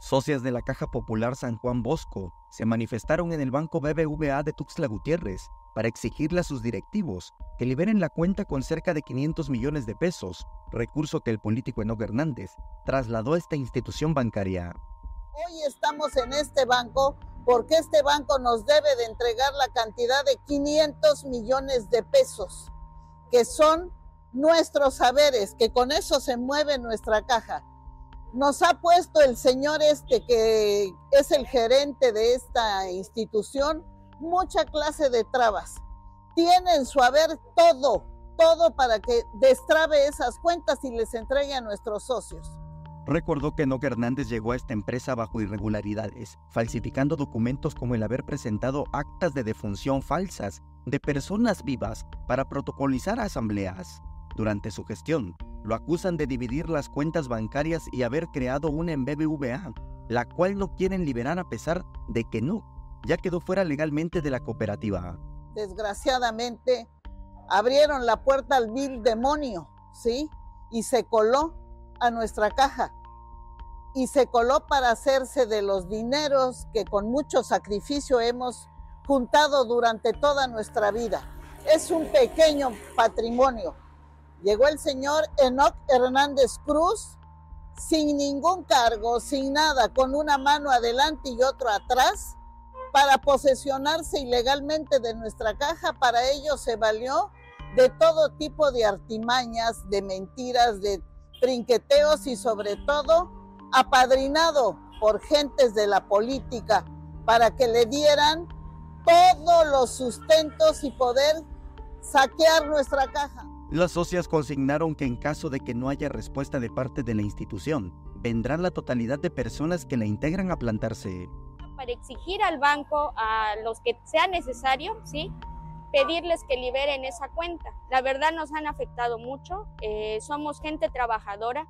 Socias de la Caja Popular San Juan Bosco se manifestaron en el banco BBVA de Tuxtla Gutiérrez para exigirle a sus directivos que liberen la cuenta con cerca de 500 millones de pesos, recurso que el político Enoch Hernández trasladó a esta institución bancaria. Hoy estamos en este banco porque este banco nos debe de entregar la cantidad de 500 millones de pesos, que son nuestros saberes, que con eso se mueve nuestra caja. Nos ha puesto el señor este que es el gerente de esta institución mucha clase de trabas. Tienen su haber todo, todo para que destrabe esas cuentas y les entregue a nuestros socios. Recordó que Enoch Hernández llegó a esta empresa bajo irregularidades, falsificando documentos como el haber presentado actas de defunción falsas de personas vivas para protocolizar asambleas. Durante su gestión, lo acusan de dividir las cuentas bancarias y haber creado una en la cual no quieren liberar a pesar de que no ya quedó fuera legalmente de la cooperativa. Desgraciadamente, abrieron la puerta al vil demonio, ¿sí? Y se coló a nuestra caja. Y se coló para hacerse de los dineros que con mucho sacrificio hemos juntado durante toda nuestra vida. Es un pequeño patrimonio. Llegó el señor Enoch Hernández Cruz sin ningún cargo, sin nada, con una mano adelante y otro atrás, para posesionarse ilegalmente de nuestra caja. Para ello se valió de todo tipo de artimañas, de mentiras, de trinqueteos y sobre todo apadrinado por gentes de la política para que le dieran todos los sustentos y poder saquear nuestra caja. Las socias consignaron que en caso de que no haya respuesta de parte de la institución, vendrán la totalidad de personas que la integran a plantarse para exigir al banco, a los que sea necesario, ¿sí? pedirles que liberen esa cuenta. La verdad nos han afectado mucho, eh, somos gente trabajadora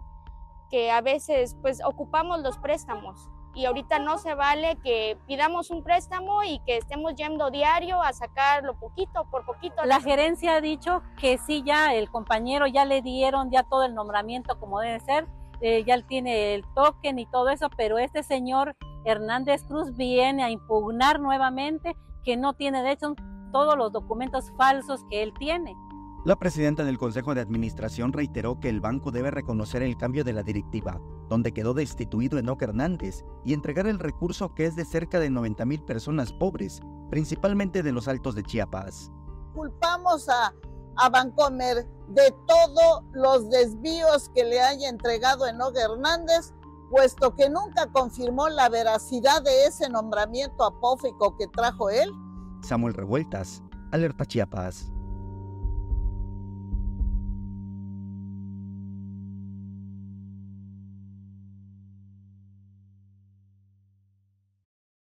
que a veces pues ocupamos los préstamos y ahorita no se vale que pidamos un préstamo y que estemos yendo diario a sacarlo poquito por poquito. La gerencia ha dicho que sí, ya el compañero ya le dieron ya todo el nombramiento como debe ser, eh, ya tiene el token y todo eso, pero este señor Hernández Cruz viene a impugnar nuevamente que no tiene de hecho todos los documentos falsos que él tiene. La presidenta del Consejo de Administración reiteró que el banco debe reconocer el cambio de la directiva, donde quedó destituido Enoch Hernández, y entregar el recurso que es de cerca de 90 mil personas pobres, principalmente de los altos de Chiapas. Culpamos a, a Bancomer de todos los desvíos que le haya entregado Enoch Hernández puesto que nunca confirmó la veracidad de ese nombramiento apófico que trajo él. Samuel Revueltas, Alerta Chiapas.